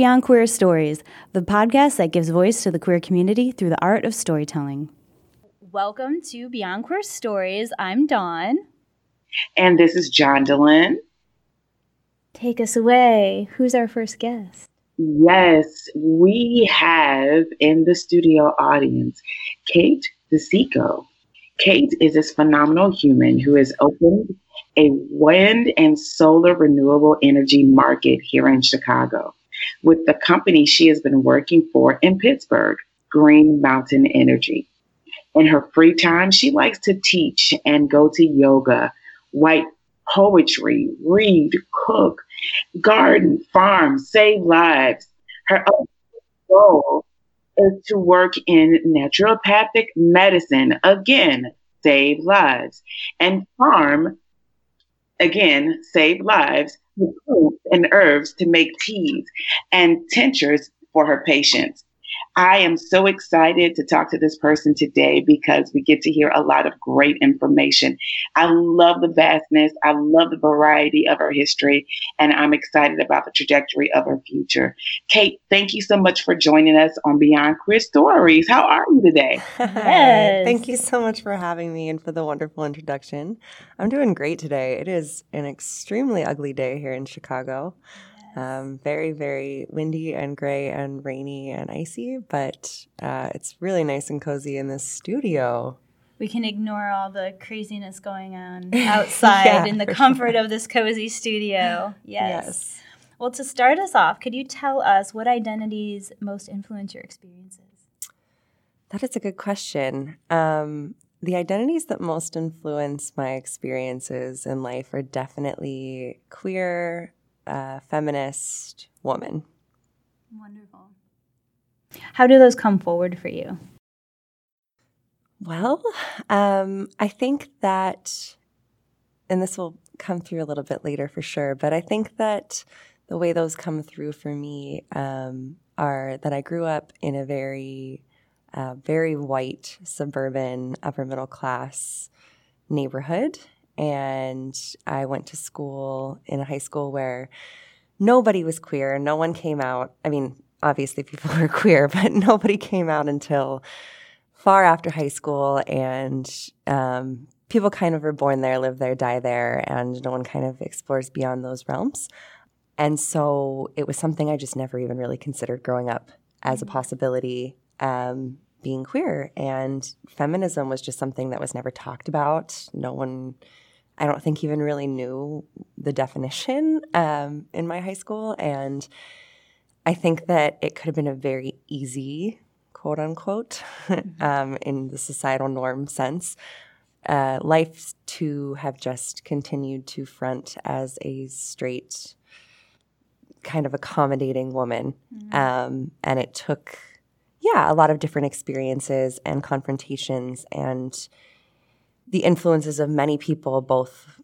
Beyond Queer Stories, the podcast that gives voice to the queer community through the art of storytelling. Welcome to Beyond Queer Stories. I'm Dawn. And this is John Dylan. Take us away. Who's our first guest? Yes, we have in the studio audience Kate DeSico. Kate is this phenomenal human who has opened a wind and solar renewable energy market here in Chicago with the company she has been working for in Pittsburgh, Green Mountain Energy. In her free time, she likes to teach and go to yoga, write poetry, read, cook, garden, farm, save lives. Her goal is to work in naturopathic medicine, again, save lives, and farm, again, save lives and herbs to make teas and tinctures for her patients. I am so excited to talk to this person today because we get to hear a lot of great information. I love the vastness, I love the variety of her history, and I'm excited about the trajectory of her future. Kate, thank you so much for joining us on Beyond Queer Stories. How are you today? Yes. Thank you so much for having me and for the wonderful introduction. I'm doing great today. It is an extremely ugly day here in Chicago. Um, very, very windy and gray and rainy and icy, but uh, it's really nice and cozy in this studio. We can ignore all the craziness going on outside Yeah, in the comfort sure. of this cozy studio. Yes. Yes. Well, to start us off, could you tell us what identities most influence your experiences? That is a good question. Um, the identities that most influence my experiences in life are definitely queer, uh, feminist, woman. Wonderful. How do those come forward for you? Well, um, I think that, and this will come through a little bit later for sure, but I think that the way those come through for me um, are that I grew up in a very, uh, very white, suburban, upper middle class neighborhood. And I went to school in a high school where nobody was queer. No one came out. I mean, obviously people were queer, but nobody came out until far after high school. And um, people kind of were born there, live there, die there, and no one kind of explores beyond those realms. And so it was something I just never even really considered growing up as a possibility. Um, being queer and feminism was just something that was never talked about. No one, I don't think, even really knew the definition um, in my high school. And I think that it could have been a very easy, quote unquote, um, in the societal norm sense, uh, life to have just continued to front as a straight, kind of accommodating woman. Um, and it took, yeah, a lot of different experiences and confrontations and the influences of many people, both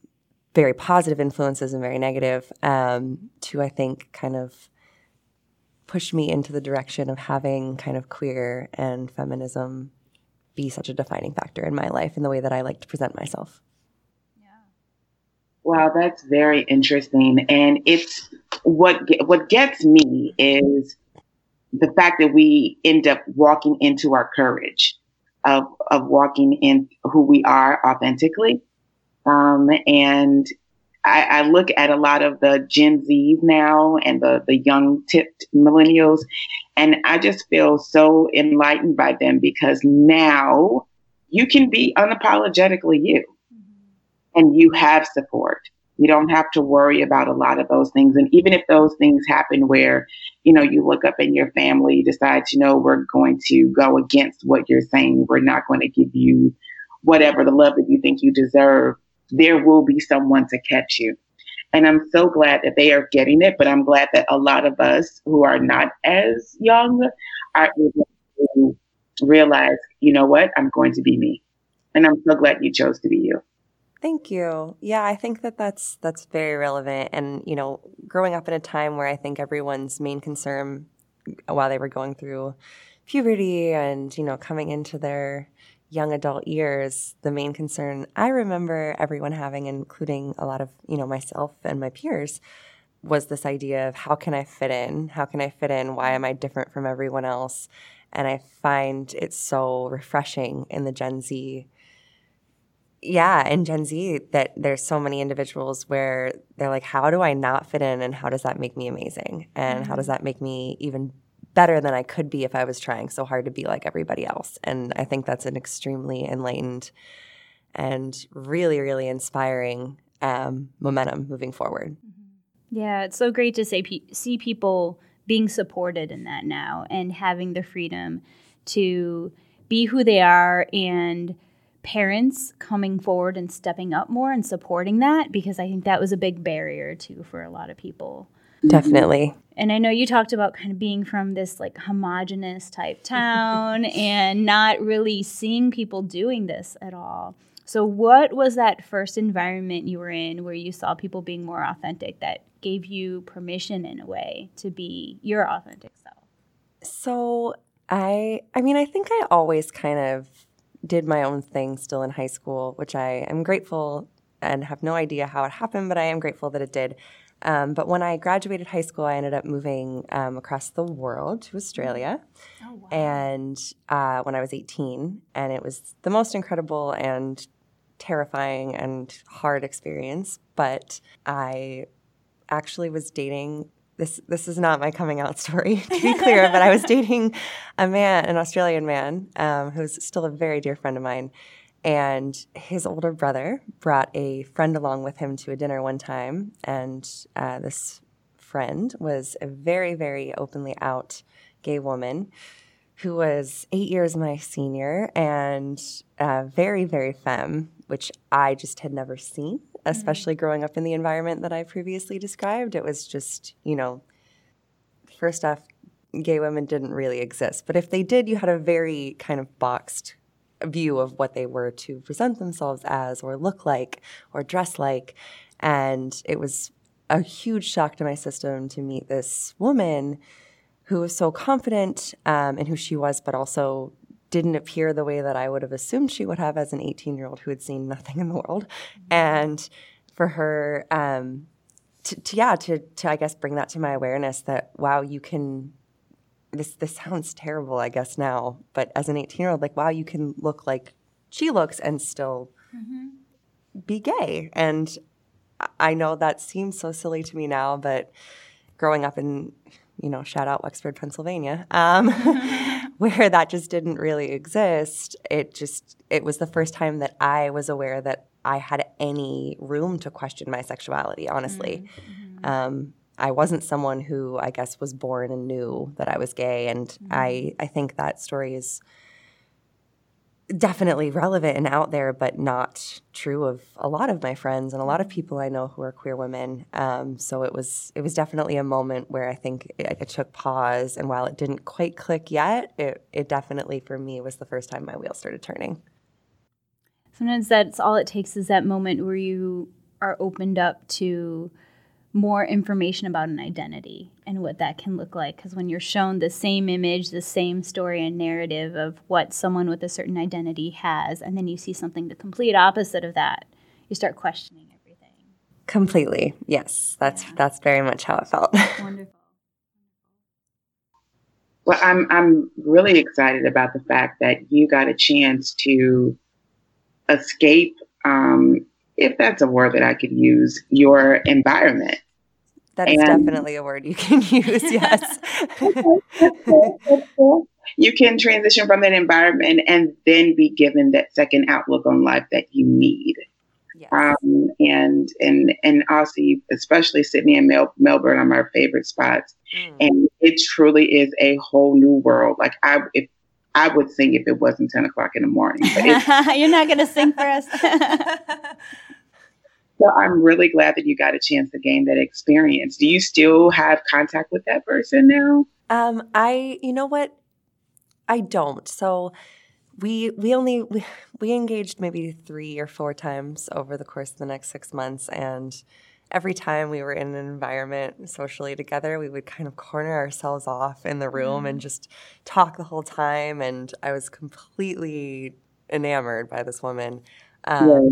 very positive influences and very negative, um, to I think kind of push me into the direction of having kind of queer and feminism be such a defining factor in my life in the way that I like to present myself. Yeah. Wow, that's very interesting. And it's what what gets me is the fact that we end up walking into our courage of of walking in who we are authentically. Um, and I, I look at a lot of the Gen Zs now and the the young tipped millennials, and I just feel so enlightened by them because now you can be unapologetically you and you have support. You don't have to worry about a lot of those things. And even if those things happen where, you know, you look up in your family, decide, you know, we're going to go against what you're saying, we're not going to give you whatever the love that you think you deserve, there will be someone to catch you. And I'm so glad that they are getting it, but I'm glad that a lot of us who are not as young are able to realize, you know what, I'm going to be me. And I'm so glad you chose to be you. Thank you. Yeah, I think that that's that's very relevant. And you know, growing up in a time where I think everyone's main concern while they were going through puberty and, you know, coming into their young adult years, the main concern I remember everyone having, including a lot of, you know, myself and my peers, was this idea of how can I fit in? How can I fit in? Why am I different from everyone else? And I find it so refreshing in the Gen Z yeah, in Gen Z, that there's so many individuals where they're like, how do I not fit in and how does that make me amazing? And mm-hmm. how does mm-hmm. that make me even better than I could be if I was trying so hard to be like everybody else? And I think that's an extremely enlightened and really, really inspiring um, momentum moving forward. Mm-hmm. Yeah, it's so great to say, see people being supported in that now and having the freedom to be who they are and parents coming forward and stepping up more and supporting that because I think that was a big barrier too for a lot of people. Mm-hmm. Definitely. And I know you talked about kind of being from this like homogenous type town and not really seeing people doing this at all. So, what was that first environment you were in where you saw people being more authentic that gave you permission in a way to be your authentic self? So, I I mean, I think I always kind of did my own thing still in high school, which I am grateful and have no idea how it happened, but I am grateful that it did. Um, but when I graduated high school, I ended up moving um, across the world to Australia. Oh, wow. And uh, when I was 18, and it was the most incredible and terrifying and hard experience. But I actually was dating this this is not my coming out story to be clear, but I was dating a man, an Australian man, um, who's still a very dear friend of mine. And his older brother brought a friend along with him to a dinner one time, and uh, this friend was a very, very openly out gay woman who was eight years my senior and uh, very, very femme, which I just had never seen. Especially mm-hmm. growing up in the environment that I previously described. It was just, you know, first off, gay women didn't really exist. But if they did, you had a very kind of boxed view of what they were to present themselves as or look like or dress like. And it was a huge shock to my system to meet this woman who was so confident um, in who she was, but also didn't appear the way that I would have assumed she would have as an 18 year old who had seen nothing in the world. And for her, um, to, to, yeah, to, to, I guess, bring that to my awareness that, wow, you can, this, this sounds terrible, I guess, now, but as an 18 year old, like, wow, you can look like she looks and still mm-hmm. be gay. And I know that seems so silly to me now, but growing up in, you know, shout out Wexford, Pennsylvania, um, where that just didn't really exist. It just, it was the first time that I was aware that I had any room to question my sexuality, honestly. Mm-hmm. Um, I wasn't someone who I guess was born and knew that I was gay. And mm-hmm. I, I think that story is definitely relevant and out there, but not true of a lot of my friends and a lot of people I know who are queer women. Um, so it was it was definitely a moment where I think it, it, took pause, and while it didn't quite click yet, it it definitely for me was the first time my wheels started turning. Sometimes that's all it takes is that moment where you are opened up to more information about an identity and what that can look like. Because when you're shown the same image, the same story and narrative of what someone with a certain identity has, and then you see something the complete opposite of that, you start questioning everything. Completely, yes. That's yeah. that's very much how it felt. Wonderful. Well, I'm I'm really excited about the fact that you got a chance to escape um, if that's a word that I could use, your environment. That is and, definitely a word you can use, yes. you can transition from that environment and then be given that second outlook on life that you need. Yes. Um, and and and also, especially Sydney and Mel- Melbourne are my favorite spots, mm. and it truly is a whole new world. Like I, if I would sing if it wasn't ten o'clock in the morning. You're not going to sing for us. So I'm really glad that you got a chance to gain that experience. Do you still have contact with that person now? Um, I, you know what, I don't. So we we only we, we engaged maybe three or four times over the course of the next six months, and every time we were in an environment socially together, we would kind of corner ourselves off in the room mm. and just talk the whole time. And I was completely enamored by this woman. Um, yeah.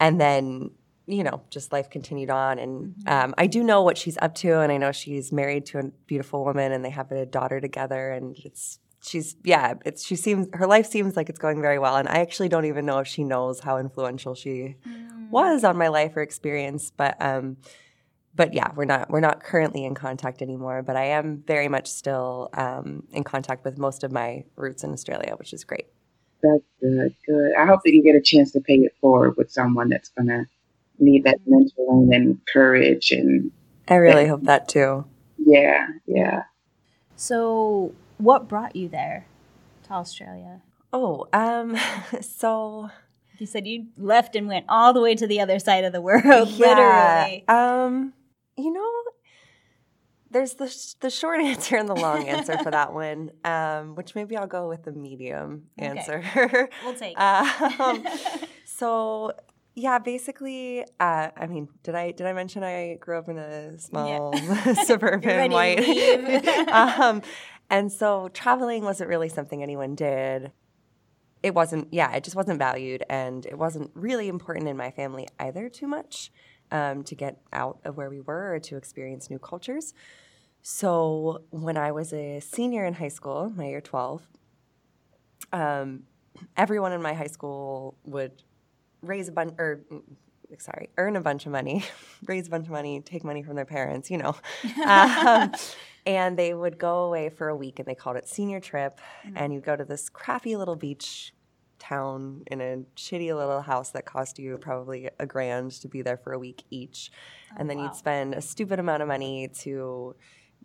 And then, you know, just life continued on. And mm-hmm. um, I do know what she's up to. And I know she's married to a beautiful woman and they have a daughter together. And it's, she's, yeah, it's, she seems, her life seems like it's going very well. And I actually don't even know if she knows how influential she mm. was on my life or experience. But, um, but yeah, we're not we're not currently in contact anymore. But I am very much still um, in contact with most of my roots in Australia, which is great. That's good. Good. I hope that you get a chance to pay it forward with someone that's gonna need that mentoring and courage and. I really hope that too. Yeah. Yeah. So, what brought you there to Australia? Oh, um, so you said you left and went all the way to the other side of the world, yeah, literally. Um, you know, there's the sh- the short answer and the long answer for that one, um, which maybe I'll go with the medium okay. answer. we'll take. um, so yeah, basically, uh, I mean, did I did I mention I grew up in a small yeah. suburban white? um, and so traveling wasn't really something anyone did. It wasn't, yeah, it just wasn't valued, and it wasn't really important in my family either too much um, to get out of where we were or to experience new cultures. So when I was a senior in high school, my year 12, um, everyone in my high school would raise a bunch, or mm, sorry, earn a bunch of money, raise a bunch of money, take money from their parents, you know. um, and they would go away for a week and they called it senior trip. Mm-hmm. And you'd go to this crappy little beach town in a shitty little house that cost you probably a grand to be there for a week each. Oh, and then wow. you'd spend a stupid amount of money to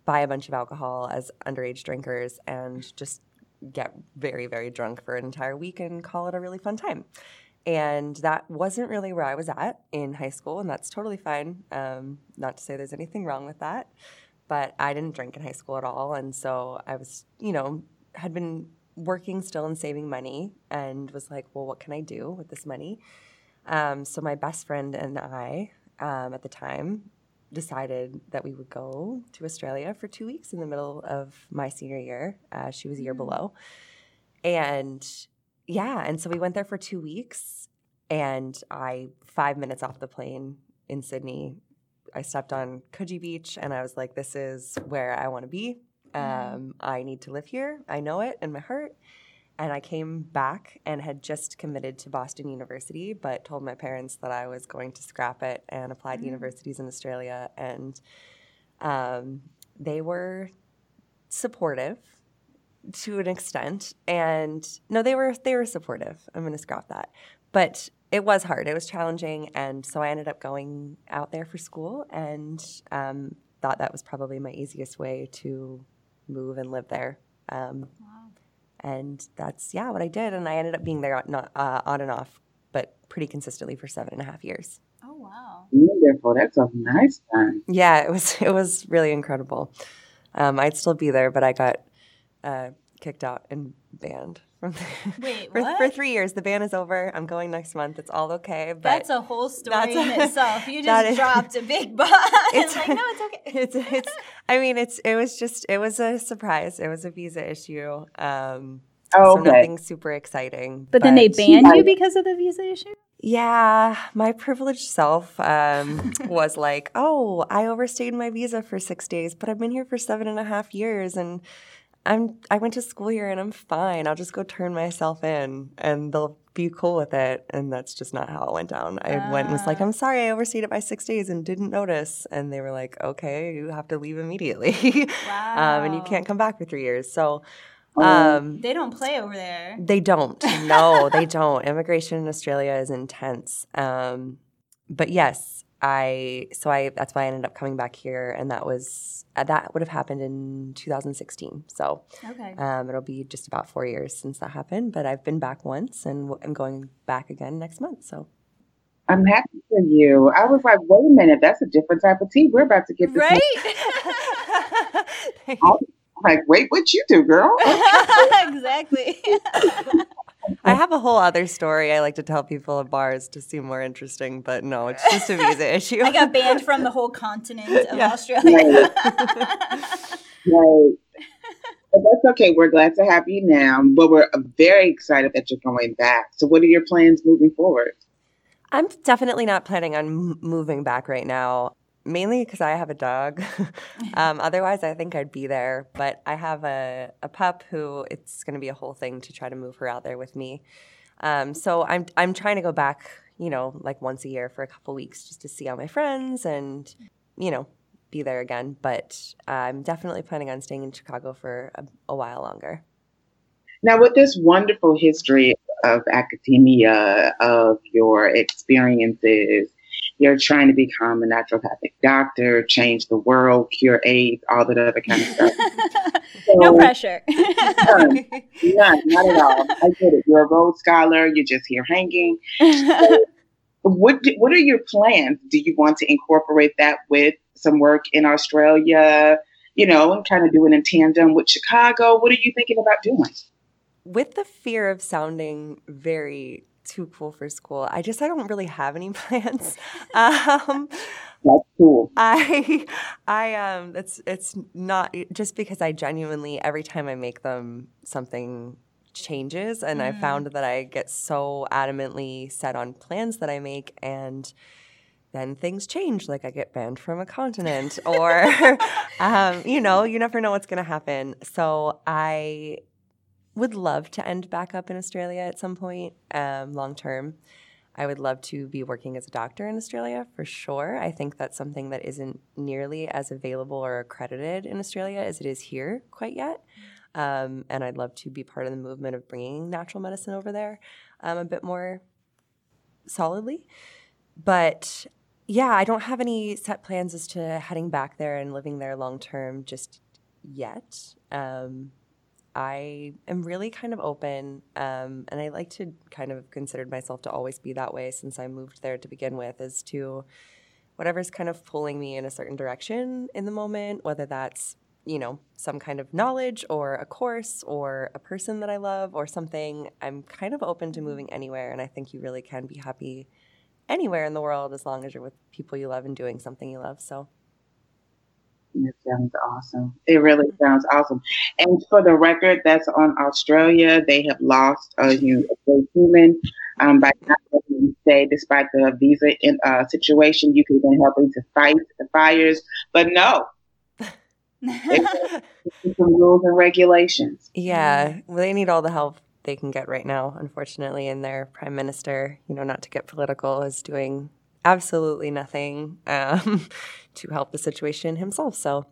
buy a bunch of alcohol as underage drinkers and just get very, very drunk for an entire week and call it a really fun time. And that wasn't really where I was at in high school, and that's totally fine. Um, not to say there's anything wrong with that, but I didn't drink in high school at all. And so I was, you know, had been working still and saving money and was like, well, what can I do with this money? Um, so my best friend and I, um, at the time, decided that we would go to Australia for two weeks in the middle of my senior year. Uh, she was a year mm. below. And yeah, and so we went there for two weeks. And I, five minutes off the plane in Sydney, I stepped on Coogee Beach and I was like, this is where I want to be. Mm-hmm. Um, I need to live here. I know it in my heart. And I came back and had just committed to Boston University, but told my parents that I was going to scrap it and apply to mm. universities in Australia. And um, they were supportive to an extent. And no, they were they were supportive. I'm going to scrap that. But it was hard. It was challenging, and so I ended up going out there for school, and um, thought that was probably my easiest way to move and live there. Um, wow and that's yeah what I did, and I ended up being there not uh, on and off, but pretty consistently for seven and a half years. Oh wow! Wonderful. That's a nice time. Yeah, it was. It was really incredible. Um, I'd still be there, but I got uh, kicked out and banned from Wait, for, what? for three years. The ban is over. I'm going next month. It's all okay. But that's a whole story in a, itself. You just is, dropped a big bomb. It's like no, it's okay. It's it's. I mean, it's it was just it was a surprise. It was a visa issue. Um, oh, so nothing super exciting. But, but, then they banned you because of the visa issue. Yeah, my privileged self um, was like, "Oh, I overstayed my visa for six days, but I've been here for seven and a half years, and." I'm I went to school here and I'm fine. I'll just go turn myself in and they'll be cool with it. And that's just not how it went down. I uh. went and was like, I'm sorry, I overstayed it by six days and didn't notice. And they were like, okay, you have to leave immediately. Wow. um, and you can't come back for three years. So um, they don't play over there. They don't. No, they don't. Immigration in Australia is intense. Um, but yes, I so I that's why I ended up coming back here, and that was uh, that would have happened in 2016. So okay, um, it'll be just about four years since that happened. But I've been back once, and I'm going back again next month. So I'm happy for you. I was like, wait a minute, that's a different type of tea. We're about to get this right. I'm like, wait, what you do, girl? exactly. I have a whole other story I like to tell people at bars to seem more interesting, but no, it's just a visa issue. I got banned from the whole continent of Yeah. Australia. Right. But that's okay. We're glad to have you now, but we're uh, very excited that you're going back. So, what are your plans moving forward? I'm definitely not planning on m- moving back right now, mainly because I have a dog. um, otherwise, I think I'd be there. But I have a, a pup who it's going to be a whole thing to try to move her out there with me. Um, so I'm I'm trying to go back, you know, like once a year for a couple weeks just to see all my friends and, you know, be there again. But I'm definitely planning on staying in Chicago for a, a while longer. Now, with this wonderful history of academia, of your experiences, you're trying to become a naturopathic doctor, change the world, cure AIDS, all that other kind of stuff. no pressure. None, none, not at all. I get it. You're a Rhodes Scholar. You're just here hanging. What do, What are your plans? Do you want to incorporate that with some work in Australia? You know, and kind of do it in tandem with Chicago. What are you thinking about doing? with the fear of sounding very too cool for school, I just I don't really have any plans. um, That's cool. I I um it's it's not just because I genuinely every time I make them something changes and I found that I get so adamantly set on plans that I make and then things change like I get banned from a continent or um, you know you never know what's going to happen so I would love to end back up in Australia at some point um, long term I would love to be working as a doctor in Australia for sure. I think that's something that isn't nearly as available or accredited in Australia as it is here quite yet. Um, and I'd love to be part of the movement of bringing natural medicine over there um, a bit more solidly. But yeah, I don't have any set plans as to heading back there and living there long term just yet. Um, I am really kind of open, um, and I like to kind of considered myself to always be that way since I moved there to begin with, as to whatever's kind of pulling me in a certain direction in the moment, whether that's you know some kind of knowledge or a course or a person that I love or something. I'm kind of open to moving anywhere, and I think you really can be happy anywhere in the world as long as you're with people you love and doing something you love. So. It sounds awesome. It really sounds awesome. And for the record, that's on Australia. They have lost a, hu- a great human um, by not letting you stay, despite the visa in, uh, situation. You could have been helping to fight the fires, but no, it's some rules and regulations. Yeah, well, they need all the help they can get right now, unfortunately. And their prime minister, you know, not to get political, is doing absolutely nothing um, to help the situation himself. So,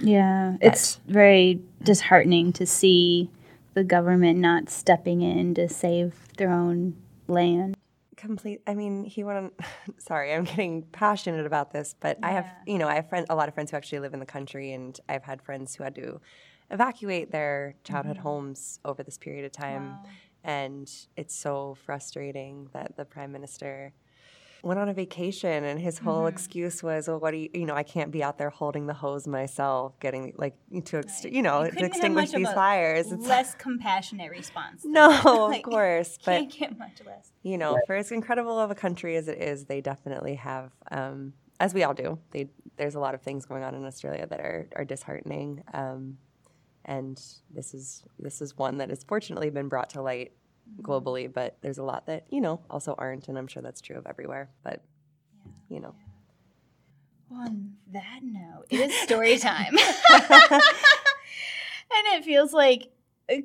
Yeah, it's very disheartening to see the government not stepping in to save their own land. complete. I mean, he went on. Sorry, I'm getting passionate about this, but I have, you know, I have friend, a lot of friends who actually live in the country, and I've had friends who had to evacuate their childhood homes over this period of time, and it's so frustrating that the prime minister went on a vacation and his whole excuse was well what do you you know i can't be out there holding the hose myself getting like to ex- you know to couldn't have extinguish much of these a fires it's Less compassionate response. no that. of course but Can't get much less. you know, for as incredible of a country as it is, they definitely have, um, as we all do. They, there's a lot of things going on in Australia that are, are disheartening, um, and this is this is one that has fortunately been brought to light globally. But there's a lot that you know also aren't, and I'm sure that's true of everywhere. But you know, On that note, it is story time. and it feels like, uh,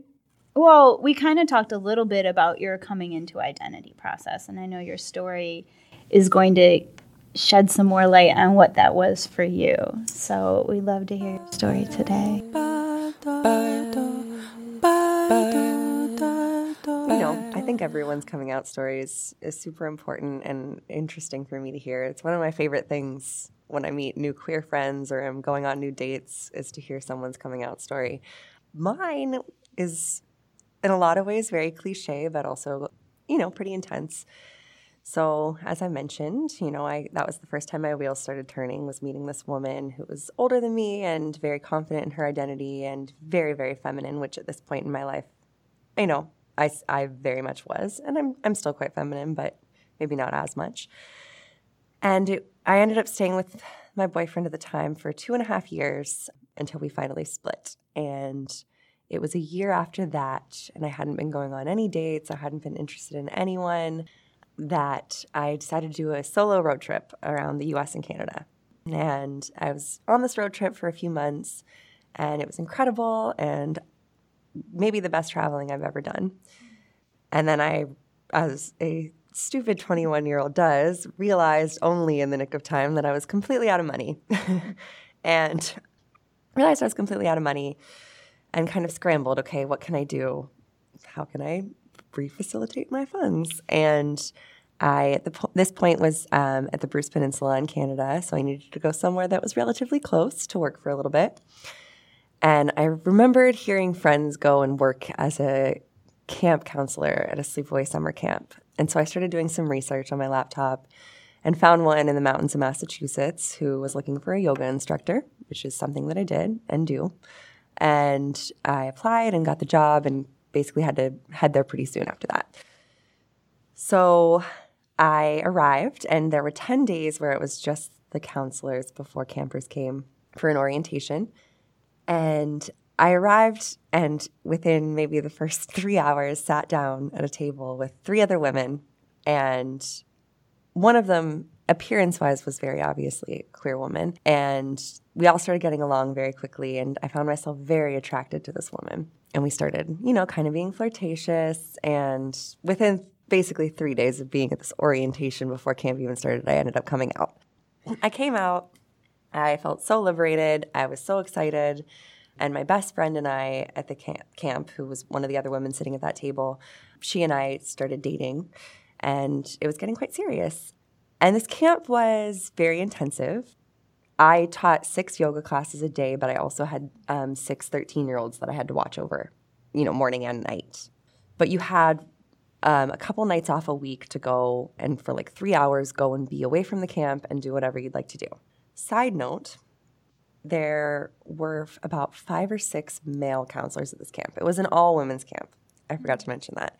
well, we kind of talked a little bit about your coming into identity process. And I know your story is going to shed some more light on what that was for you. So we'd love to hear your story today. Think everyone's coming out story is, is super important and interesting for me to hear. It's one of my favorite things when I meet new queer friends or I'm going on new dates is to hear someone's coming out story. Mine is in a lot of ways very cliche, but also, you know, pretty intense. So, as I mentioned, you know, I that was the first time my wheels started turning was meeting this woman who was older than me and very confident in her identity and very very feminine, which at this point in my life, you know, I, I very much was, and I'm I'm still quite feminine, but maybe not as much. And it, I ended up staying with my boyfriend at the time for two and a half years until we finally split. And it was a year after that, and I hadn't been going on any dates. I hadn't been interested in anyone. That I decided to do a solo road trip around the US and Canada. And I was on this road trip for a few months, and it was incredible and maybe the best traveling I've ever done. And then I, as a stupid 21 year old does, realized only in the nick of time that I was completely out of money. and realized I was completely out of money and kind of scrambled okay, what can I do? How can I refacilitate my funds? And I, at the po- this point, was um, at the Bruce Peninsula in Canada, so I needed to go somewhere that was relatively close to work for a little bit. And I remembered hearing friends go and work as a camp counselor at a sleepaway summer camp. And so I started doing some research on my laptop and found one in the mountains of Massachusetts who was looking for a yoga instructor, which is something that I did and do. And I applied and got the job and basically had to head there pretty soon after that. So I arrived, and there were 10 days where it was just the counselors before campers came for an orientation. And I arrived and within maybe the first three hours sat down at a table with three other women. And one of them, appearance wise, was very obviously a queer woman. And we all started getting along very quickly. And I found myself very attracted to this woman. And we started, you know, kind of being flirtatious. And within basically three days of being at this orientation before camp even started, I ended up coming out. I came out. I felt so liberated. I was so excited. And my best friend and I at the camp, camp, who was one of the other women sitting at that table, she and I started dating, and it was getting quite serious. And this camp was very intensive. I taught six yoga classes a day, but I also had um, six 13 year olds that I had to watch over, you know, morning and night. But you had um, a couple nights off a week to go and for like three hours go and be away from the camp and do whatever you'd like to do. Side note, there were about five or six male counselors at this camp. It was an all women's camp. I forgot to mention that.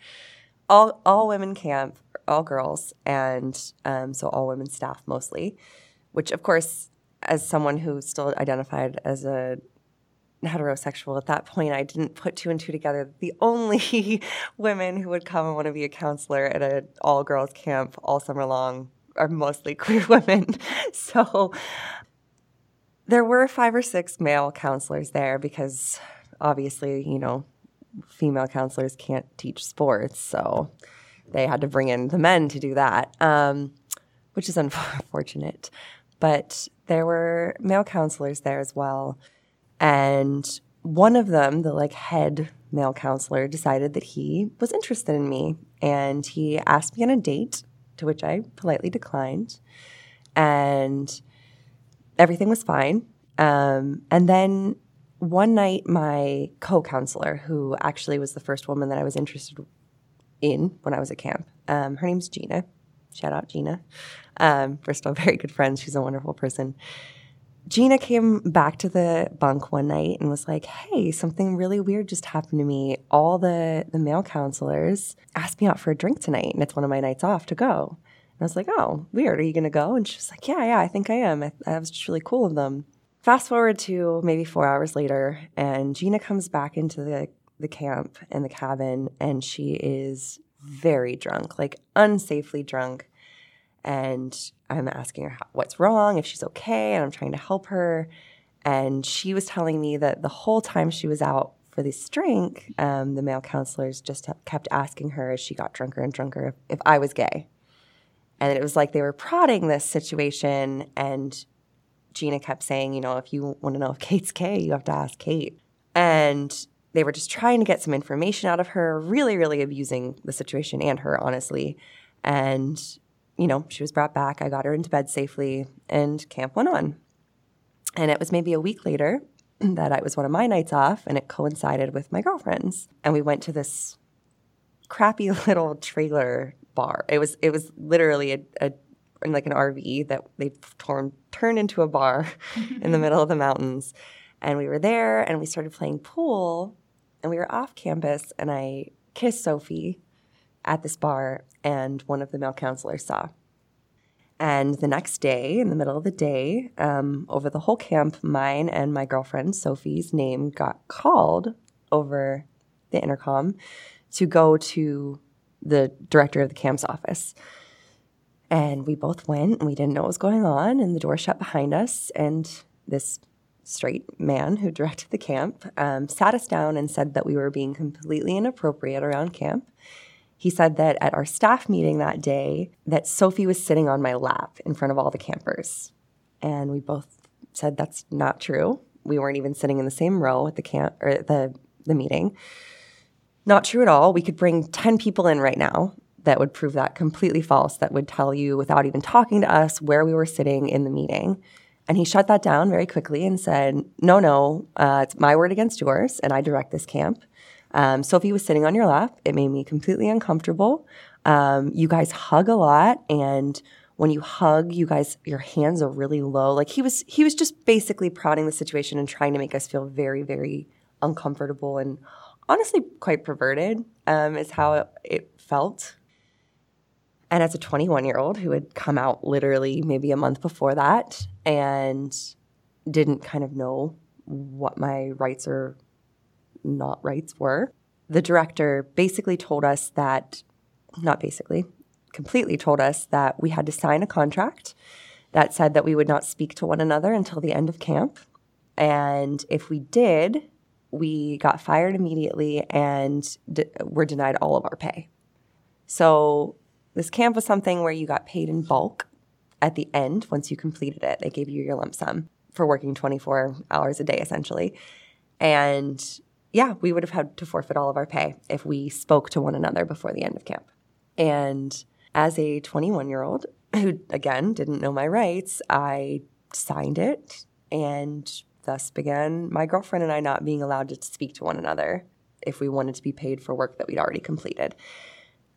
All all women camp, all girls, and um, so all women staff mostly. Which, of course, as someone who still identified as a heterosexual at that point, I didn't put two and two together. The only women who would come and want to be a counselor at an all girls camp all summer long are mostly queer women. So there were five or six male counselors there because obviously, you know, female counselors can't teach sports. So they had to bring in the men to do that, um, which is unfortunate. But there were male counselors there as well. And one of them, the like head male counselor, decided that he was interested in me. And he asked me on a date, to which I politely declined. And everything was fine. Um, and then one night, my co counselor, who actually was the first woman that I was interested in when I was at camp, um, her name's Gina. Shout out, Gina. Um, we're still very good friends. She's a wonderful person. Gina came back to the bunk one night and was like, "Hey, something really weird just happened to me. All the the male counselors asked me out for a drink tonight, and it's one of my nights off to go." And I was like, "Oh, weird. Are you going to go?" And she was like, "Yeah, yeah, I think I am. I, that was just really cool of them." Fast forward to maybe four hours later, and Gina comes back into the the camp and the cabin, and she is very drunk, like unsafely drunk. And I'm asking her what's wrong, if she's okay, and I'm trying to help her. And she was telling me that the whole time she was out for this drink, um, the male counselors just kept asking her as she got drunker and drunker if, if I was gay. And it was like they were prodding this situation. And Gina kept saying, you know, if you want to know if Kate's gay, you have to ask Kate. And they were just trying to get some information out of her, really, really abusing the situation and her, honestly. And you know, she was brought back. I got her into bed safely, and camp went on. And it was maybe a week later that it was one of my nights off, and it coincided with my girlfriend's. And we went to this crappy little trailer bar. It was it was literally a, a like an RV that they torn turned into a bar in the middle of the mountains. And we were there, and we started playing pool, and we were off campus, and I kissed Sophie at this bar, and one of the male counselors saw. And the next day, in the middle of the day, um, over the whole camp, mine and my girlfriend Sophie's name got called over the intercom to go to the director of the camp's office. And we both went and we didn't know what was going on, and the door shut behind us. And this straight man who directed the camp um, sat us down and said that we were being completely inappropriate around camp. He said that at our staff meeting that day, that Sophie was sitting on my lap in front of all the campers. And we both said that's not true. We weren't even sitting in the same row at the camp or the, the meeting. Not true at all. We could bring 10 people in right now that would prove that completely false, that would tell you without even talking to us where we were sitting in the meeting. And he shut that down very quickly and said, No, no, uh, it's my word against yours, and I direct this camp. Um, Sophie was sitting on your lap. It made me completely uncomfortable. Um, you guys hug a lot, and when you hug, you guys, your hands are really low. Like he was, he was just basically prodding the situation and trying to make us feel very, very uncomfortable and honestly quite perverted. Um, is how it, it felt. And as a 21 year old who had come out literally maybe a month before that and didn't kind of know what my rights or not rights were, the director basically told us that, not basically, completely told us that we had to sign a contract that said that we would not speak to one another until the end of camp. And if we did, we got fired immediately and were denied all of our pay. So this camp was something where you got paid in bulk at the end once you completed it. They gave you your lump sum for working 24 hours a day essentially. And yeah, we would have had to forfeit all of our pay if we spoke to one another before the end of camp. And as a 21 year old who, again, didn't know my rights, I signed it and thus began my girlfriend and I not being allowed to speak to one another if we wanted to be paid for work that we'd already completed.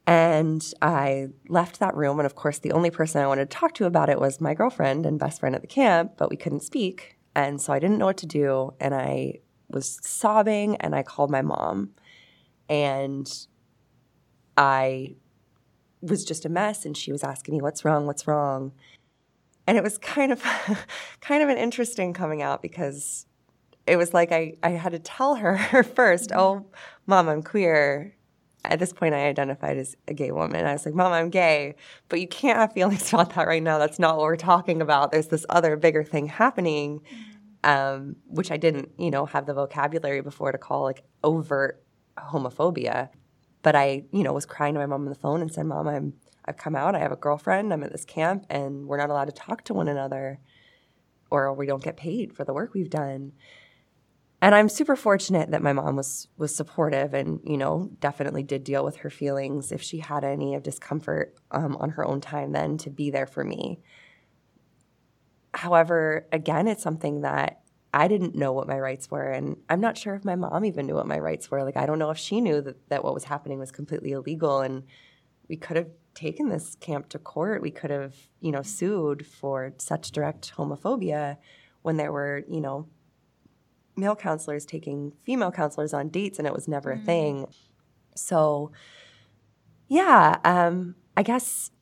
And I left that room. And of course, the only person I wanted to talk to about it was my girlfriend and best friend at the camp, but we couldn't speak. And so I didn't know what to do. And I was sobbing and I called my mom. And I was just a mess. And she was asking me, What's wrong? What's wrong? And it was kind of kind of an interesting coming out because it was like I, I had to tell her first, mm-hmm. oh, mom, I'm queer at this point I identified as a gay woman. I was like, Mom, I'm gay, but you can't have feelings about that right now. That's not what we're talking about. There's this other bigger thing happening, mm-hmm. Um, which I didn't, you know, have the vocabulary before to call like overt homophobia. But I, you know, was crying to my mom on the phone and said, Mom, I'm I've come out, I have a girlfriend, I'm at this camp, and we're not allowed to talk to one another or we don't get paid for the work we've done and I'm super fortunate that my mom was was supportive and you know definitely did deal with her feelings if she had any of discomfort um, on her own time then to be there for me. However, again, it's something that I didn't know what my rights were, and I'm not sure if my mom even knew what my rights were. Like I don't know if she knew that that what was happening was completely illegal, and we could have taken this camp to court. We could have you know sued for such direct homophobia when there were you know male counselors taking female counselors on dates and it was never mm. a thing. So, yeah, um, I guess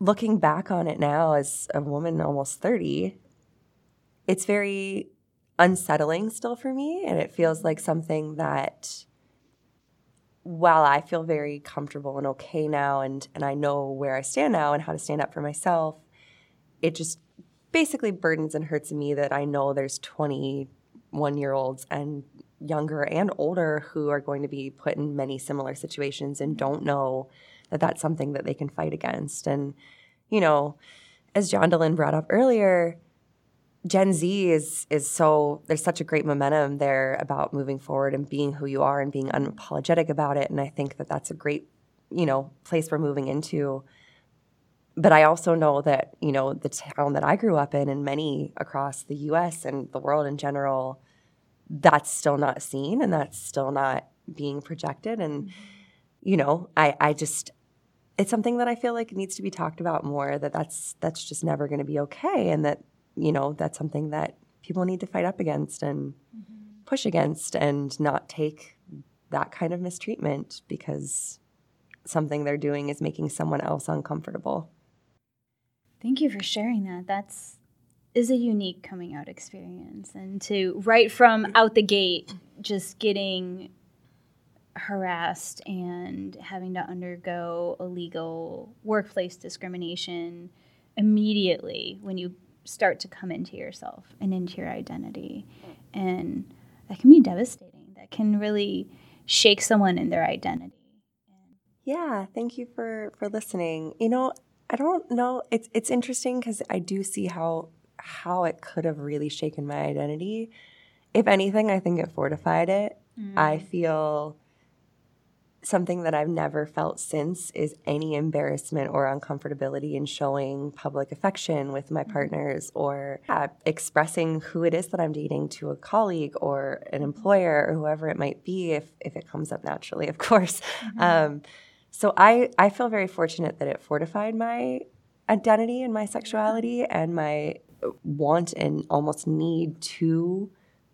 looking back on it now as a woman almost 30, it's very unsettling still for me. And it feels like something that, while I feel very comfortable and okay now, and, and I know where I stand now and how to stand up for myself, it just basically burdens and hurts me that I know there's 21 year olds and younger and older who are going to be put in many similar situations and don't know that that's something that they can fight against. And, you know, as John Jondelyn brought up earlier, Gen Z is is so there's such a great momentum there about moving forward and being who you are and being unapologetic about it. And I think that that's a great, you know, place we're moving into but I also know that, you know, the town that I grew up in and many across the US and the world in general, that's still not seen and that's still not being projected. And, you know, I, I just, it's something that I feel like needs to be talked about more, that that's, that's just never going to be okay. And that, you know, that's something that people need to fight up against and mm-hmm. push against and not take that kind of mistreatment because something they're doing is making someone else uncomfortable. Thank you for sharing that. That's is a unique coming out experience and to right from out the gate just getting harassed and having to undergo illegal workplace discrimination immediately when you start to come into yourself and into your identity. And that can be devastating. That can really shake someone in their identity. Yeah, thank you for for listening. You know, I don't know. It's it's interesting because I do see how how it could have really shaken my identity. If anything, I think it fortified it. Mm. I feel something that I've never felt since is any embarrassment or uncomfortability in showing public affection with my mm-hmm. partners or uh, expressing who it is that I'm dating to a colleague or an employer or whoever it might be if if it comes up naturally, of course. Mm-hmm. Um, so I I feel very fortunate that it fortified my identity and my sexuality and my want and almost need to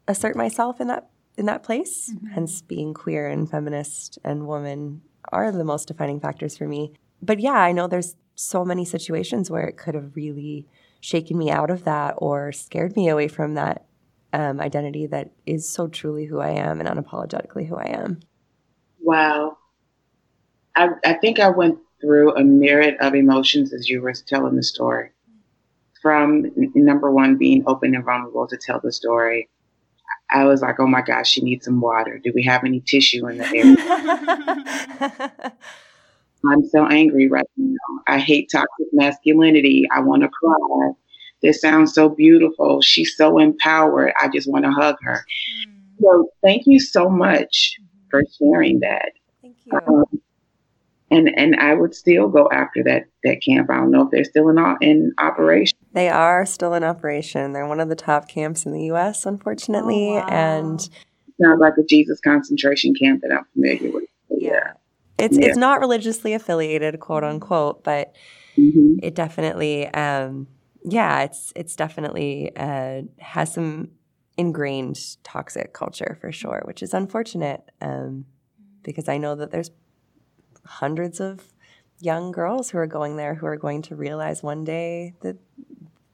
assert myself in that in that place. Mm-hmm. Hence, being queer and feminist and woman are the most defining factors for me. But yeah, I know there's so many situations where it could have really shaken me out of that or scared me away from that um, identity that is so truly who I am and unapologetically who I am. Wow. I, I think I went through a myriad of emotions as you were telling the story. From number one, being open and vulnerable to tell the story, I was like, oh my gosh, she needs some water. Do we have any tissue in the area? I'm so angry right now. I hate toxic masculinity. I want to cry. This sounds so beautiful. She's so empowered. I just want to hug her. Mm. So thank you so much for sharing that. Thank you. Um, and and I would still go after that that camp. I don't know if they're still in in operation. They are still in operation. They're one of the top camps in the U.S. Unfortunately, oh, wow. and sounds like a Jesus concentration camp that I'm familiar with. Yeah, yeah. it's yeah. it's not religiously affiliated, quote unquote, but mm-hmm. it definitely, um, yeah, it's it's definitely uh, has some ingrained toxic culture for sure, which is unfortunate. Um, because I know that there's hundreds of young girls who are going there who are going to realize one day that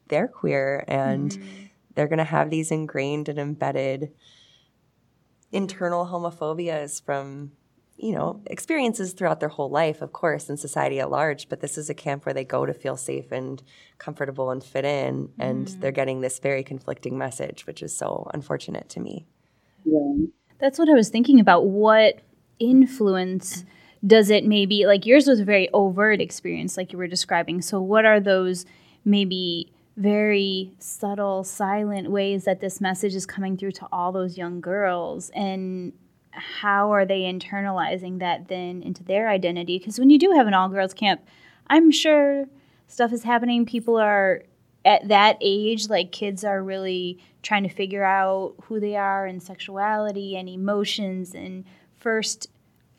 they're queer and mm-hmm. they're going to have these ingrained and embedded internal homophobias from you know experiences throughout their whole life of course in society at large but this is a camp where they go to feel safe and comfortable and fit in mm-hmm. and they're getting this very conflicting message which is so unfortunate to me yeah. that's what i was thinking about what influence does it maybe like yours was a very overt experience like you were describing. So what are those maybe very subtle silent ways that this message is coming through to all those young girls? And how are they internalizing that then into their identity? Because when you do have an all girls camp i'm sure stuff is happening. People are at that age like kids are really trying to figure out who they are and sexuality and emotions and first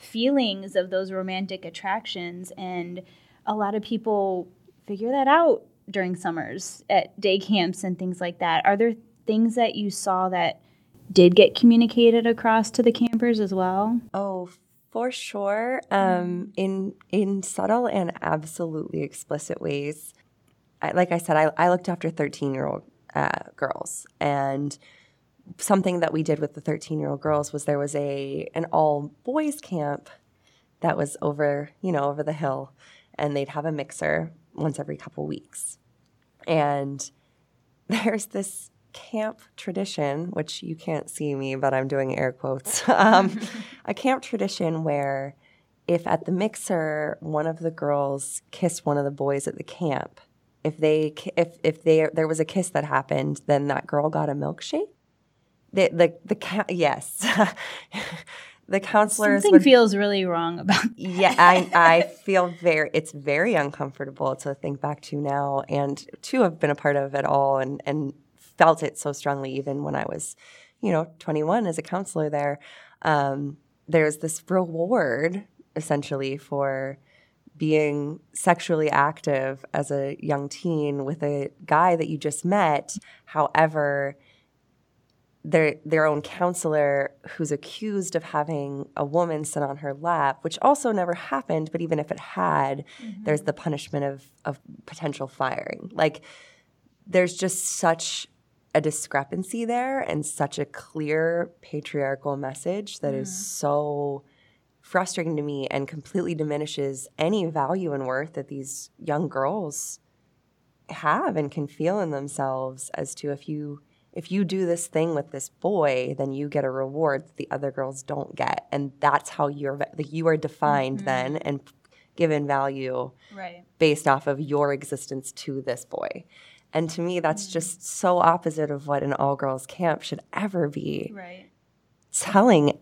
feelings of those romantic attractions. And a lot of people figure that out during summers at day camps and things like that. Are there things that you saw that did get communicated across to the campers as well? Oh, for sure. Um, in in subtle and absolutely explicit ways. I, like I said, I, I looked after thirteen year old uh, girls, and something that we did with the 13 year old girls was there was a an all boys camp that was over you know over the hill and they'd have a mixer once every couple weeks. And there's this camp tradition which you can't see me but i'm doing air quotes um, a camp tradition where if at the mixer one of the girls kissed one of the boys at the camp if they if if they there was a kiss that happened then that girl got a milkshake the the the yes. the counselors something would, feels really wrong about that. yeah I, I feel very it's very uncomfortable to think back to now and to have been a part of it all and and felt it so strongly even when i was you know 21 as a counselor there um, there's this reward essentially for being sexually active as a young teen with a guy that you just met however their their own counselor who's accused of having a woman sit on her lap, which also never happened, but even if it had, Mm-hmm. there's the punishment of of potential firing. Like there's just such a discrepancy there and such a clear patriarchal message that is so frustrating to me and completely diminishes any value and worth that these young girls have and can feel in themselves as to if you if you do this thing with this boy then you get a reward that the other girls don't get. And that's how you're like you are defined mm-hmm. then and given value Right. based off of your existence to this boy. And to me that's mm. just so opposite of what an all girls camp should ever be Right. telling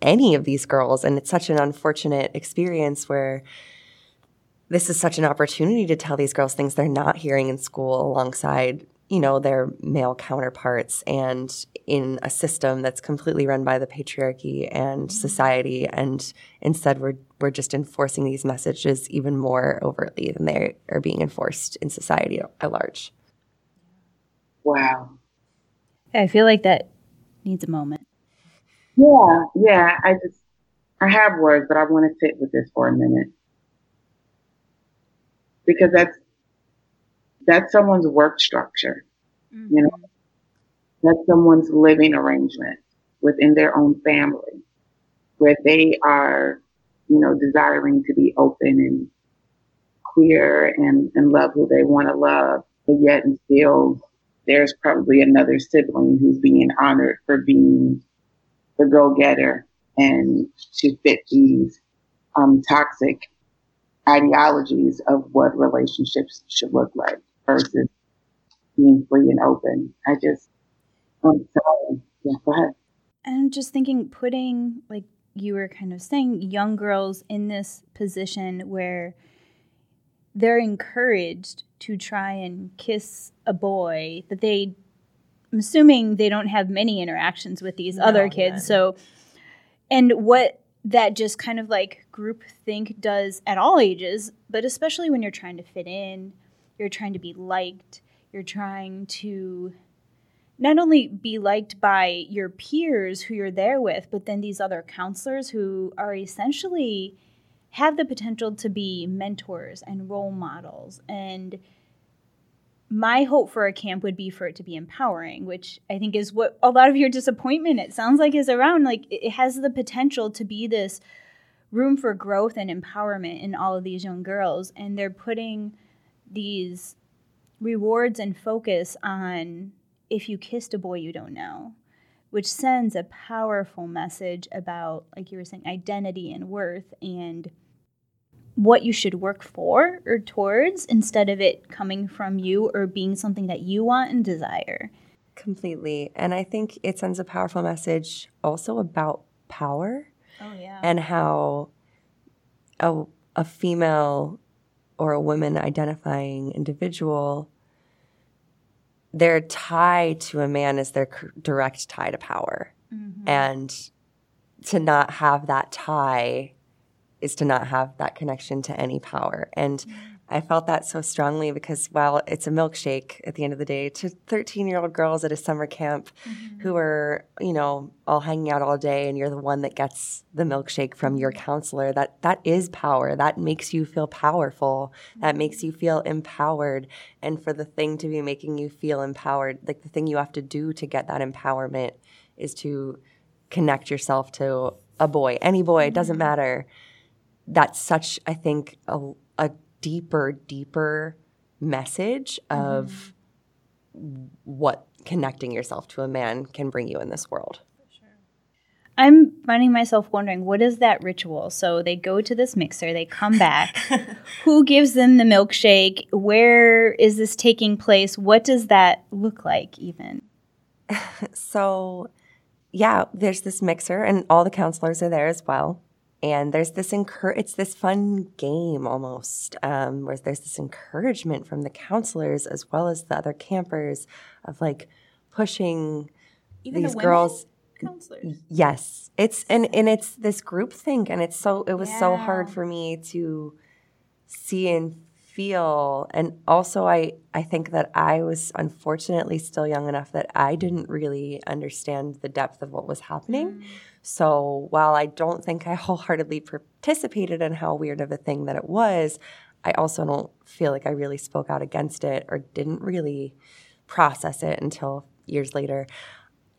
any of these girls. And it's such an unfortunate experience where this is such an opportunity to tell these girls things they're not hearing in school alongside you know their male counterparts and in a system that's completely run by the patriarchy and mm. society and instead we're we're just enforcing these messages even more overtly than they are being enforced in society at large Wow. I feel like that needs a moment. Yeah, yeah. I just, I have words, but I want to sit with this for a minute because that's that's someone's work structure. You know, that's someone's living arrangement within their own family, where they are, you know, desiring to be open and queer and and love who they want to love, but yet and still there's probably another sibling who's being honored for being the go-getter and to fit these um, toxic ideologies of what relationships should look like versus being free and open. I just, um, I'm sorry. Yeah, go ahead. I'm just thinking, putting, like you were kind of saying, young girls in this position where they're encouraged to try and kiss a boy that they, I'm assuming they don't have many interactions with these other kids. none. So, and what that just kind of like group think does at all ages, but especially when you're trying to fit in, you're trying to be liked, you're trying to not only be liked by your peers who you're there with, but then these other counselors who are essentially have the potential to be mentors and role models. And my hope for a camp would be for it to be empowering, which I think is what a lot of your disappointment, it sounds like, is around. Like it has the potential to be this room for growth and empowerment in all of these young girls. And they're putting these rewards and focus on if you kissed a boy you don't know, which sends a powerful message about, like you were saying, identity and worth and what you should work for or towards instead of it coming from you or being something that you want and desire. completely and i think it sends a powerful message also about power Oh, yeah. and how a, a female or a woman identifying individual their tie to a man is their direct tie to power. Mm-hmm. And to not have that tie is to not have that connection to any power. And i felt that so strongly because while it's a milkshake at the end of the day to 13 year old girls at a summer camp mm-hmm. who are you know all hanging out all day and you're the one that gets the milkshake from your mm-hmm. counselor. That that is power. That makes you feel powerful. That makes you mm-hmm. feel empowered. And for the thing to be making you feel empowered like the thing you have to do to get that empowerment is to connect yourself to a boy any boy it doesn't matter. That's such i think a, a deeper deeper message of what connecting yourself to a man can bring you in this world I'm finding myself wondering what is that ritual? So they go to this mixer, they come back. Who gives them the milkshake? Where is this taking place? What does that look like, even? so yeah there's this mixer and all the counselors are there as well and there's this encour- it's this fun game almost um, where there's this encouragement from the counselors as well as the other campers of like pushing these girls counselors. Yes, it's and and it's this group thing, and it's so it was so hard for me to see and feel and also I I think that I was unfortunately still young enough that I didn't really understand the depth of what was happening. Mm. So while I don't think I wholeheartedly participated in how weird of a thing that it was, I also don't feel like I really spoke out against it or didn't really process it until years later.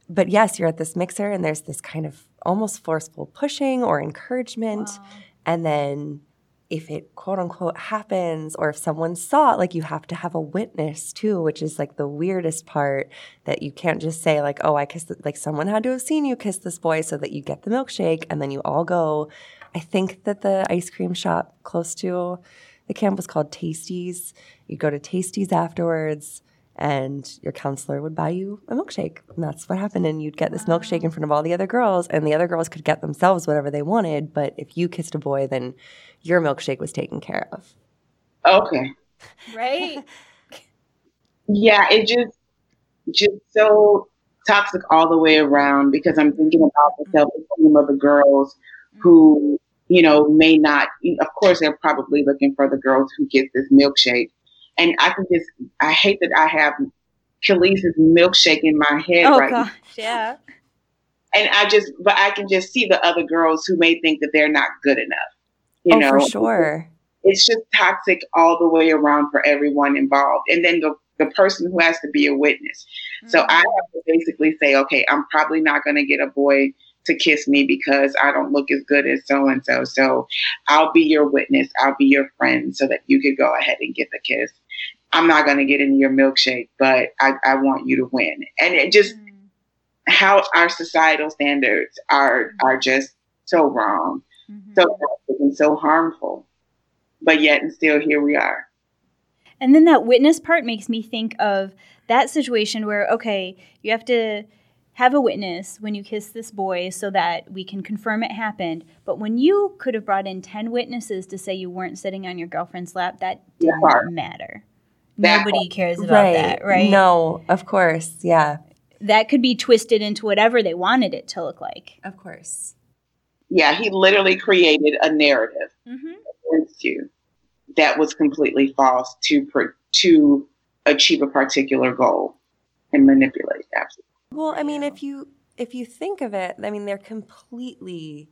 But yes, you're at this mixer and there's this kind of almost forceful pushing or encouragement. Wow. And then if it quote unquote happens or if someone saw it, like you have to have a witness too, which is like the weirdest part that you can't just say like, oh, I kissed, like someone had to have seen you kiss this boy so that you get the milkshake and then you all go. I think that the ice cream shop close to the camp was called Tasties. You go to Tasties afterwards and your counselor would buy you a milkshake. And that's what happened. And you'd get this milkshake in front of all the other girls, and the other girls could get themselves whatever they wanted. But if you kissed a boy, then your milkshake was taken care of. Okay. Right? yeah, it just just so toxic all the way around because I'm thinking about the self esteem of the girls who, you know, may not of course they're probably looking for the girls who get this milkshake and I can just I hate that I have Kelis's milkshake in my head oh, right gosh, now. yeah. And I just but I can just see the other girls who may think that they're not good enough. You oh, know, for sure. It's just toxic all the way around for everyone involved. And then the the person who has to be a witness. Mm-hmm. So I have to basically say, okay, I'm probably not going to get a boy to kiss me because I don't look as good as so and so. So I'll be your witness. I'll be your friend so that you could go ahead and get the kiss. I'm not going to get in your milkshake, but I, I want you to win. And it just mm. how our societal standards are mm-hmm. are just so wrong, mm-hmm. so and so harmful. But yet and still here we are. And then that witness part makes me think of that situation where okay, you have to have a witness when you kiss this boy so that we can confirm it happened. But when you could have brought in 10 witnesses to say you weren't sitting on your girlfriend's lap, that didn't yeah. matter. Nobody cares about right. that, right? No, of course. Yeah. That could be twisted into whatever they wanted it to look like. Of course. Yeah, he literally created a narrative mm-hmm. against you that was completely false to to achieve a particular goal and manipulate. Absolutely. Well, I mean, if you if you think of it, I mean, they're completely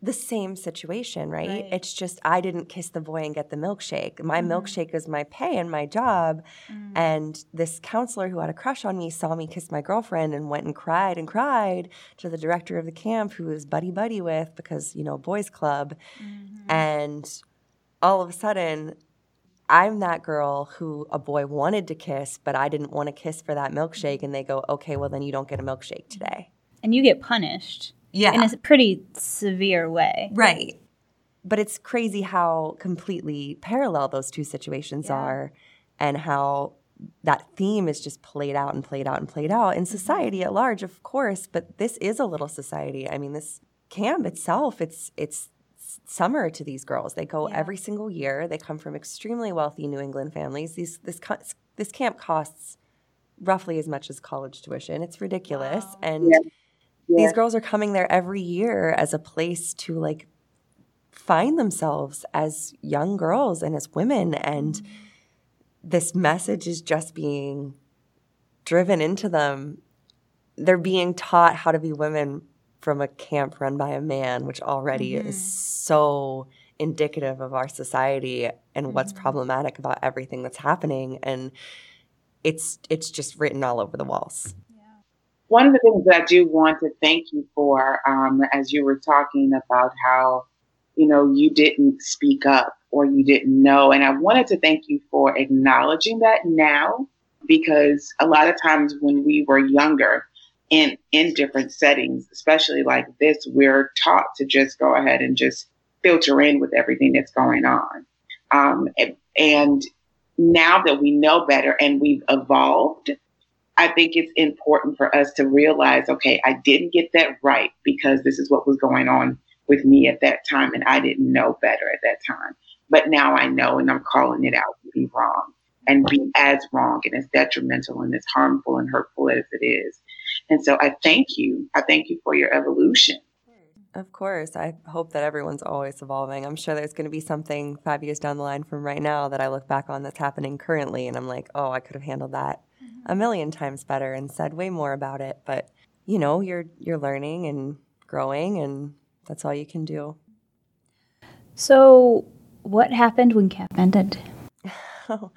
the same situation, right? right? It's just I didn't kiss the boy and get the milkshake. My mm-hmm. milkshake is my pay and my job. Mm-hmm. And this counselor who had a crush on me saw me kiss my girlfriend and went and cried and cried to the director of the camp who was buddy buddy with because, you know, boys club. Mm-hmm. And all of a sudden, I'm that girl who a boy wanted to kiss, but I didn't want to kiss for that milkshake. And they go, okay, well, then you don't get a milkshake today. And you get punished. Yeah. In a pretty severe way. Right. But it's crazy how completely parallel those two situations yeah. are and how that theme is just played out and played out and played out in mm-hmm. society at large, of course, but this is a little society. I mean, this camp itself, it's it's summer to these girls. They go yeah. every single year. They come from extremely wealthy New England families. These this this camp costs roughly as much as college tuition. It's ridiculous. Wow. And yeah yeah. these girls are coming there every year as a place to like find themselves as young girls and as women and mm-hmm. this message is just being driven into them they're being taught how to be women from a camp run by a man which already mm-hmm. is so indicative of our society and mm-hmm. what's problematic about everything that's happening and it's it's just written all over the walls one of the things that I do want to thank you for, um, as you were talking about how, you know, you didn't speak up or you didn't know. And I wanted to thank you for acknowledging that now, because a lot of times when we were younger in, in different settings, especially like this, we're taught to just go ahead and just filter in with everything that's going on. Um, and, and now that we know better and we've evolved, I think it's important for us to realize, okay, I didn't get that right because this is what was going on with me at that time and I didn't know better at that time. But now I know and I'm calling it out to be wrong and be as wrong and as detrimental and as harmful and hurtful as it is. And so I thank you. I thank you for your evolution. Of course. I hope that everyone's always evolving. I'm sure there's going to be something five years down the line from right now that I look back on that's happening currently and I'm like, oh, I could have handled that a million times better and said way more about it. But you know, you're you're learning and growing and that's all you can do. So, what happened when camp ended?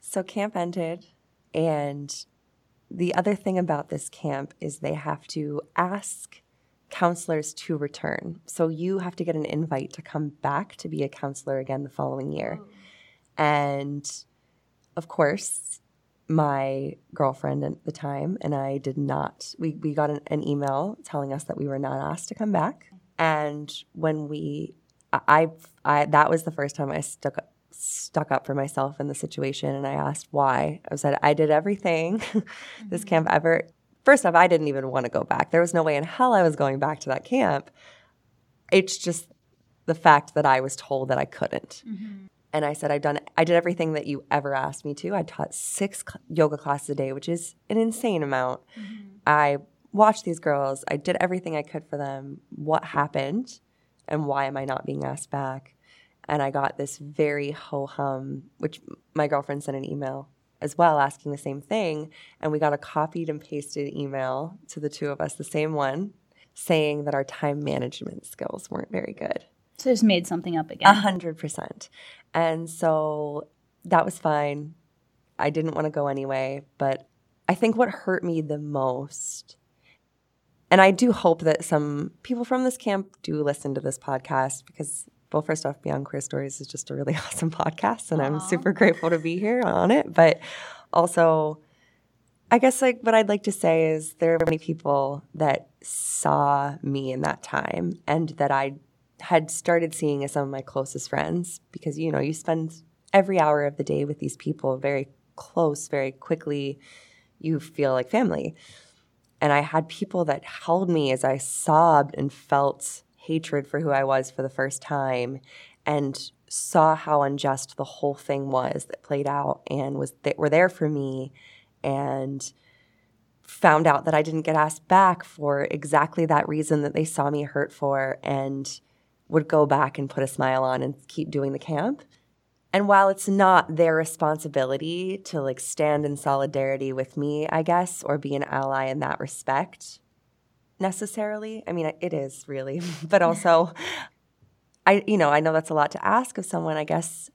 so camp ended and the other thing about this camp is they have to ask counselors to return. So you have to get an invite to come back to be a counselor again the following year. Oh. And of course, my girlfriend at the time and I did not, we, we got an, an email telling us that we were not asked to come back. And when we, I, I, that was the first time I stuck stuck up for myself in the situation and I asked why. I said, I did everything this mm-hmm. camp ever. First off, I didn't even want to go back. There was no way in hell I was going back to that camp. It's just the fact that I was told that I couldn't. Mm-hmm. And I said, I've done, I did everything that you ever asked me to. I taught six yoga classes a day, which is an insane amount. Mm-hmm. I watched these girls. I did everything I could for them. What happened? And why am I not being asked back? and I got this very ho hum, which my girlfriend sent an email as well asking the same thing. And we got a copied and pasted email to the two of us, the same one, saying that our time management skills weren't very good. So just made something up again. A hundred percent. And so that was fine. I didn't want to go anyway, but I think what hurt me the most and I do hope that some people from this camp do listen to this podcast because well, first off, Beyond Queer Stories is just a really awesome podcast, and Aww. I'm super grateful to be here on it. But also, I guess like what I'd like to say is there are many people that saw me in that time, and that I had started seeing as some of my closest friends because you know you spend every hour of the day with these people very close, very quickly. You feel like family. And I had people that held me as I sobbed and felt hatred for who I was for the first time and saw how unjust the whole thing was that played out and was that were there for me and found out that I didn't get asked back for exactly that reason that they saw me hurt for and would go back and put a smile on and keep doing the camp. And while it's not their responsibility to like stand in solidarity with me, I guess, or be an ally in that respect, necessarily. I mean, it is really, but also, I you know I know that's a lot to ask of someone. I guess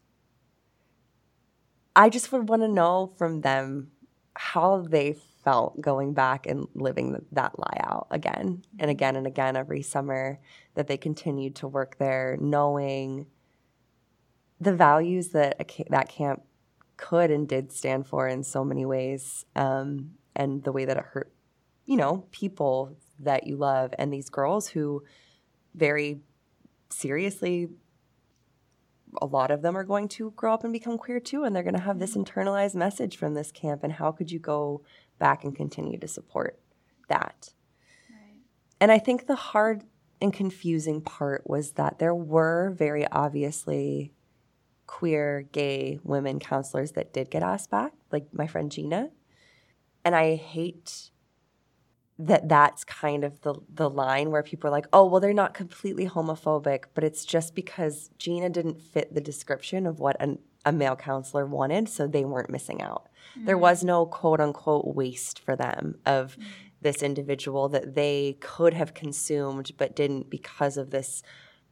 I just would want to know from them how they felt going back and living that lie out again and again and again every summer that they continued to work there, knowing the values that that camp could and did stand for in so many ways, um, and the way that it hurt, you know, people that you love and these girls who very seriously a lot of them are going to grow up and become queer too and they're going to have this mm-hmm. internalized message from this camp and how could you go back and continue to support that right. and i think the hard and confusing part was that there were very obviously queer gay women counselors that did get asked back like my friend gina and i hate that that's kind of the the line where people are like, "Oh, well they're not completely homophobic, but it's just because Gina didn't fit the description of what an, a male counselor wanted, so they weren't missing out." Mm-hmm. There was no quote unquote waste for them of mm-hmm. this individual that they could have consumed but didn't because of this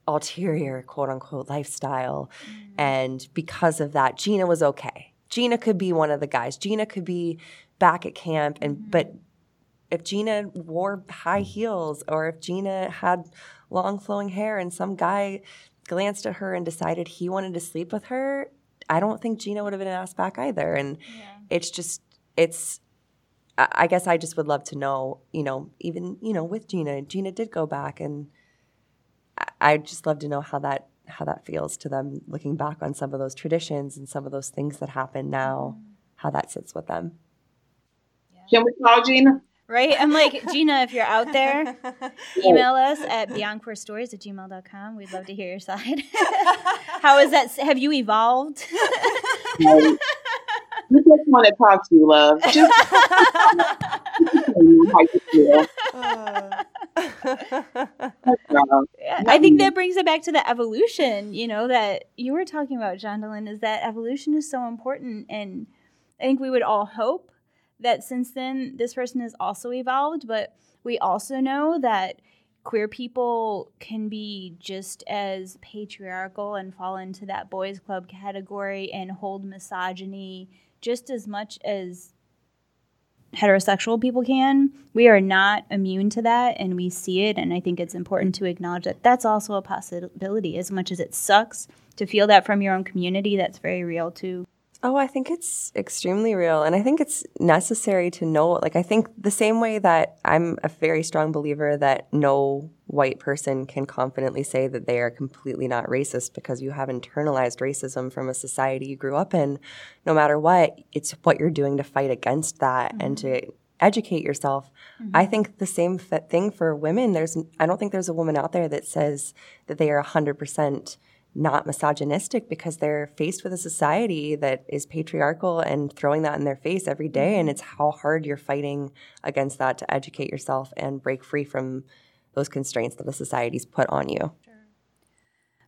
ulterior quote unquote lifestyle. Mm-hmm. And because of that, Gina was okay. Gina could be one of the guys. Gina could be back at camp and mm-hmm. but if Gina wore high heels or if Gina had long flowing hair and some guy glanced at her and decided he wanted to sleep with her, I don't think Gina would have been asked back either. And yeah. it's just, it's, I guess I just would love to know, you know, even, you know, with Gina, Gina did go back and I'd just love to know how that how that feels to them looking back on some of those traditions and some of those things that happen now, mm-hmm. how that sits with them. Yeah. Can we call Gina? Right? I'm like, Gina, if you're out there, email us at beyondqueerstories at gmail.com. We'd love to hear your side. How is that? Have you evolved? we just want to talk to you, love. Just how you feel. I think that brings it back to the evolution, you know, that you were talking about, Jondelyn, is that evolution is so important. And I think we would all hope that since then this person has also evolved, but we also know that queer people can be just as patriarchal and fall into that boys club category and hold misogyny just as much as heterosexual people can. We are not immune to that and we see it and I think it's important to acknowledge that that's also a possibility as much as it sucks to feel that from your own community that's very real too. Oh, I think it's extremely real. And I think it's necessary to know. Like, I think the same way that I'm a very strong believer that no white person can confidently say that they are completely not racist because you have internalized racism from a society you grew up in. No matter what, it's what you're doing to fight against that mm-hmm. and to mm-hmm. educate yourself. Mm-hmm. I think the same thing for women. There's, I don't think there's a woman out there that says that they are 100% not misogynistic because they're faced with a society that is patriarchal and throwing that in their face every day. And mm-hmm. it's how hard you're fighting against that to educate yourself and break free from those constraints that the society's put on you.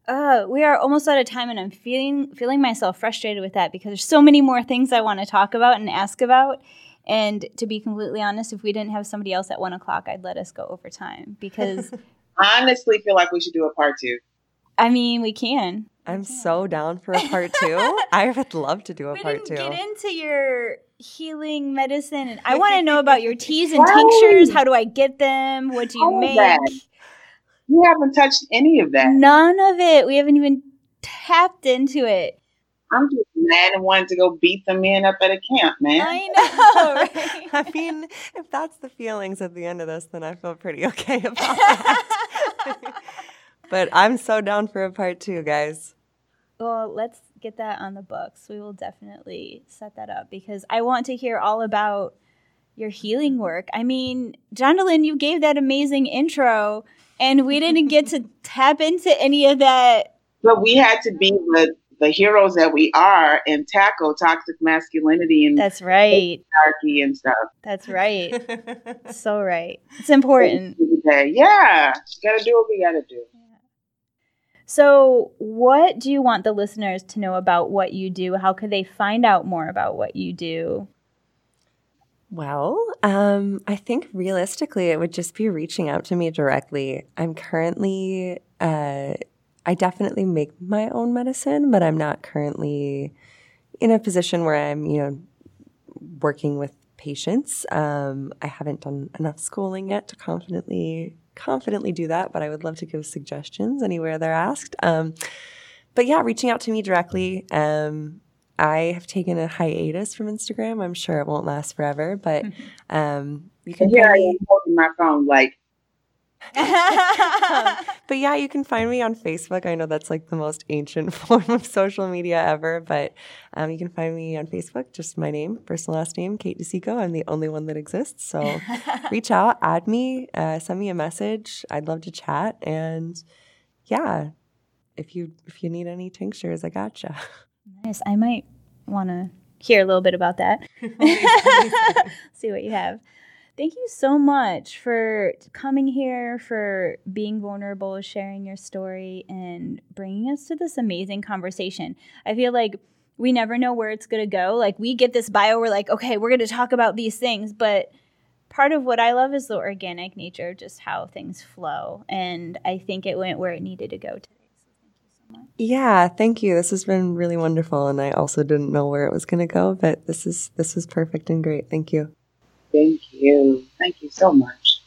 Uh, we are almost out of time, and I'm feeling feeling myself frustrated with that because there's so many more things I want to talk about and ask about. And to be completely honest, if we didn't have somebody else at one o'clock, I'd let us go over time because I honestly feel like we should do a part two. I mean, we can. I'm so down for a part two. I would love to do a we part two. Get into your healing medicine, and I want to know about your teas and tinctures. How do I get them? What do you All make? That. You haven't touched any of that. None of it. We haven't even tapped into it. I'm just mad and wanted to go beat the men up at a camp, man. I know. Right? I mean, if that's the feelings at the end of this, then I feel pretty okay about that. But I'm so down for a part two, guys. Well, let's get that on the books. We will definitely set that up because I want to hear all about your healing work. I mean, Jondelyn, you gave that amazing intro, and we didn't get to tap into any of that. But we had to be the the heroes that we are and tackle toxic masculinity and that's right hierarchy and stuff. That's right. so right. It's important. Yeah, gotta do what we gotta do. So, what do you want the listeners to know about what you do? How could they find out more about what you do? Well, um, I think realistically, it would just be reaching out to me directly. I'm currently, uh, I definitely make my own medicine, but I'm not currently in a position where I'm, you know, working with patients. Um, I haven't done enough schooling yet to confidently confidently do that, but I would love to give suggestions anywhere they're asked. Um, but yeah, reaching out to me directly. Um, I have taken a hiatus from Instagram. I'm sure it won't last forever, but um, you can. Here I am holding my phone, like but yeah, you can find me on Facebook. I know that's like the most ancient form of social media ever, but um, you can find me on Facebook, just my name, first and last name, Kate DeSico. I'm the only one that exists. So reach out, add me, uh, send me a message. I'd love to chat. And yeah, if you if you need any tinctures, I gotcha. Nice. I might want to hear a little bit about that. See what you have. Thank you so much for coming here, for being vulnerable, sharing your story, and bringing us to this amazing conversation. I feel like we never know where it's going to go. Like, we get this bio, we're like, okay, we're going to talk about these things. But part of what I love is the organic nature, just how things flow. And I think it went where it needed to go today. So thank you so much. Yeah, thank you. This has been really wonderful, and I also didn't know where it was going to go, but this is this is perfect and great. Thank you. Thank you. Thank you so much.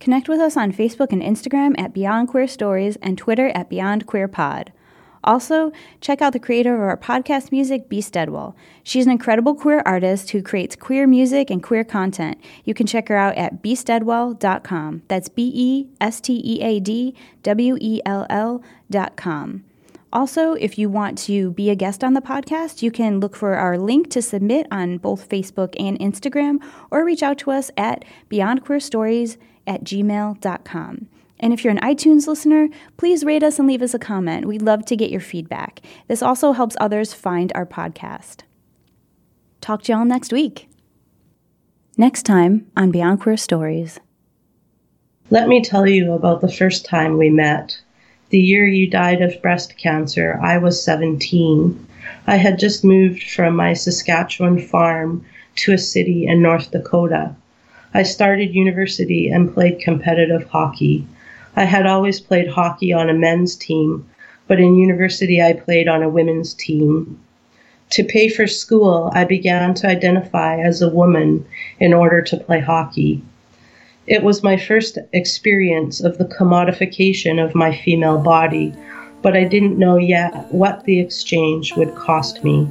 Connect with us on Facebook and Instagram at Beyond Queer Stories and Twitter at Beyond Queer Pod. Also, check out the creator of our podcast music, B. Steadwell. She's an incredible queer artist who creates queer music and queer content. You can check her out at bsteadwell.com. That's B E S T E A D W E L L.com. Also, if you want to be a guest on the podcast, you can look for our link to submit on both Facebook and Instagram or reach out to us at beyondqueerstories at gmail.com. And if you're an iTunes listener, please rate us and leave us a comment. We'd love to get your feedback. This also helps others find our podcast. Talk to y'all next week. Next time on Beyond Queer Stories. Let me tell you about the first time we met. The year you died of breast cancer, I was 17. I had just moved from my Saskatchewan farm to a city in North Dakota. I started university and played competitive hockey. I had always played hockey on a men's team, but in university I played on a women's team. To pay for school, I began to identify as a woman in order to play hockey. It was my first experience of the commodification of my female body, but I didn't know yet what the exchange would cost me.